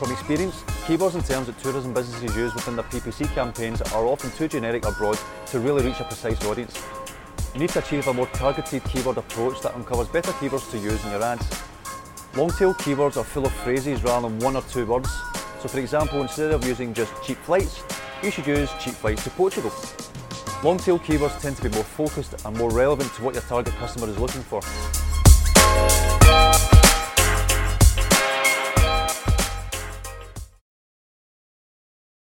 From experience, keywords and terms that tourism businesses use within their PPC campaigns are often too generic or broad to really reach a precise audience. You need to achieve a more targeted keyword approach that uncovers better keywords to use in your ads. Long tail keywords are full of phrases rather than one or two words. So for example, instead of using just cheap flights, you should use cheap flights to Portugal. Long tail keywords tend to be more focused and more relevant to what your target customer is looking for.